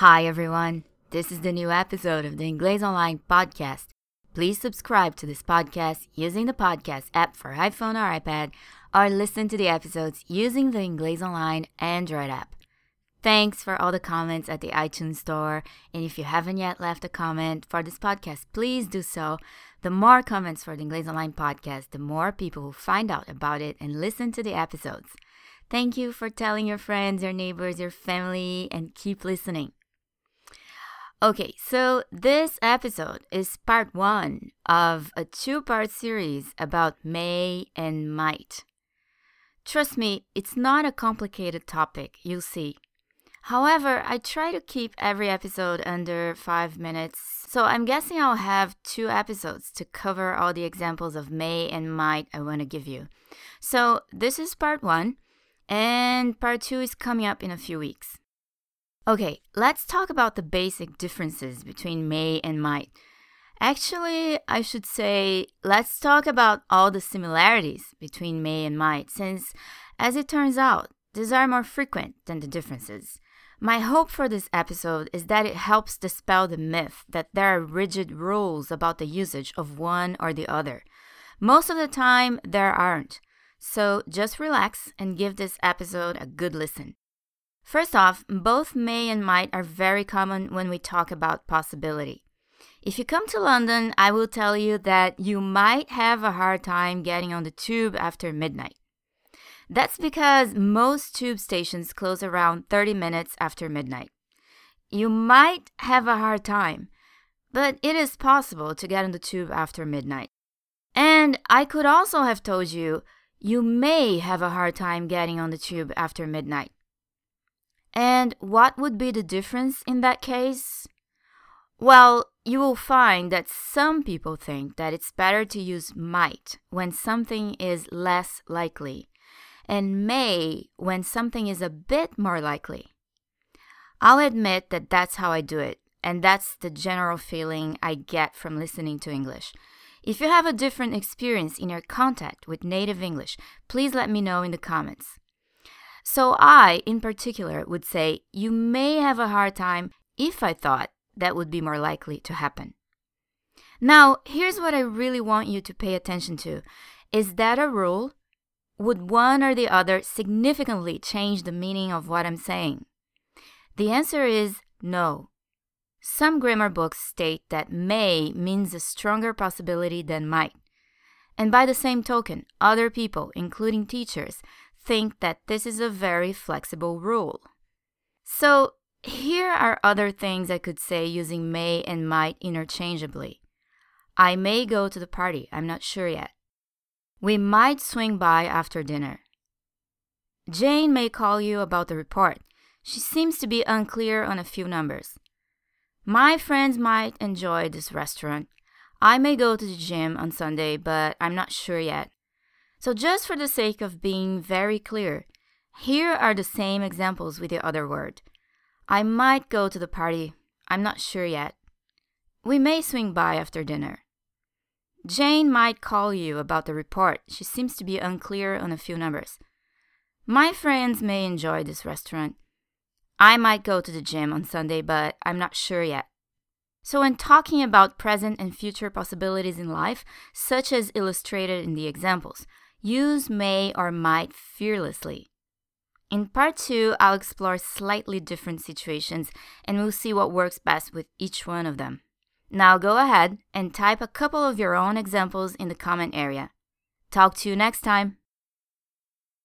Hi, everyone. This is the new episode of the Inglês Online podcast. Please subscribe to this podcast using the podcast app for iPhone or iPad, or listen to the episodes using the Inglês Online Android app. Thanks for all the comments at the iTunes Store. And if you haven't yet left a comment for this podcast, please do so. The more comments for the Inglês Online podcast, the more people will find out about it and listen to the episodes. Thank you for telling your friends, your neighbors, your family, and keep listening. Okay, so this episode is part one of a two part series about may and might. Trust me, it's not a complicated topic, you'll see. However, I try to keep every episode under five minutes, so I'm guessing I'll have two episodes to cover all the examples of may and might I want to give you. So, this is part one and part two is coming up in a few weeks. Okay, let's talk about the basic differences between may and might. Actually, I should say, let's talk about all the similarities between may and might, since, as it turns out, these are more frequent than the differences. My hope for this episode is that it helps dispel the myth that there are rigid rules about the usage of one or the other. Most of the time, there aren't. So just relax and give this episode a good listen. First off, both may and might are very common when we talk about possibility. If you come to London, I will tell you that you might have a hard time getting on the tube after midnight. That's because most tube stations close around 30 minutes after midnight. You might have a hard time, but it is possible to get on the tube after midnight. And I could also have told you you may have a hard time getting on the tube after midnight. And what would be the difference in that case? Well, you will find that some people think that it's better to use might when something is less likely, and may when something is a bit more likely. I'll admit that that's how I do it, and that's the general feeling I get from listening to English. If you have a different experience in your contact with native English, please let me know in the comments. So, I, in particular, would say you may have a hard time if I thought that would be more likely to happen. Now, here's what I really want you to pay attention to is that a rule? Would one or the other significantly change the meaning of what I'm saying? The answer is no. Some grammar books state that may means a stronger possibility than might. And by the same token, other people, including teachers, think that this is a very flexible rule. So, here are other things I could say using may and might interchangeably. I may go to the party, I'm not sure yet. We might swing by after dinner. Jane may call you about the report. She seems to be unclear on a few numbers. My friends might enjoy this restaurant. I may go to the gym on Sunday, but I'm not sure yet. So, just for the sake of being very clear, here are the same examples with the other word. I might go to the party. I'm not sure yet. We may swing by after dinner. Jane might call you about the report. She seems to be unclear on a few numbers. My friends may enjoy this restaurant. I might go to the gym on Sunday, but I'm not sure yet. So, when talking about present and future possibilities in life, such as illustrated in the examples, use may or might fearlessly. In part two, I'll explore slightly different situations and we'll see what works best with each one of them. Now go ahead and type a couple of your own examples in the comment area. Talk to you next time.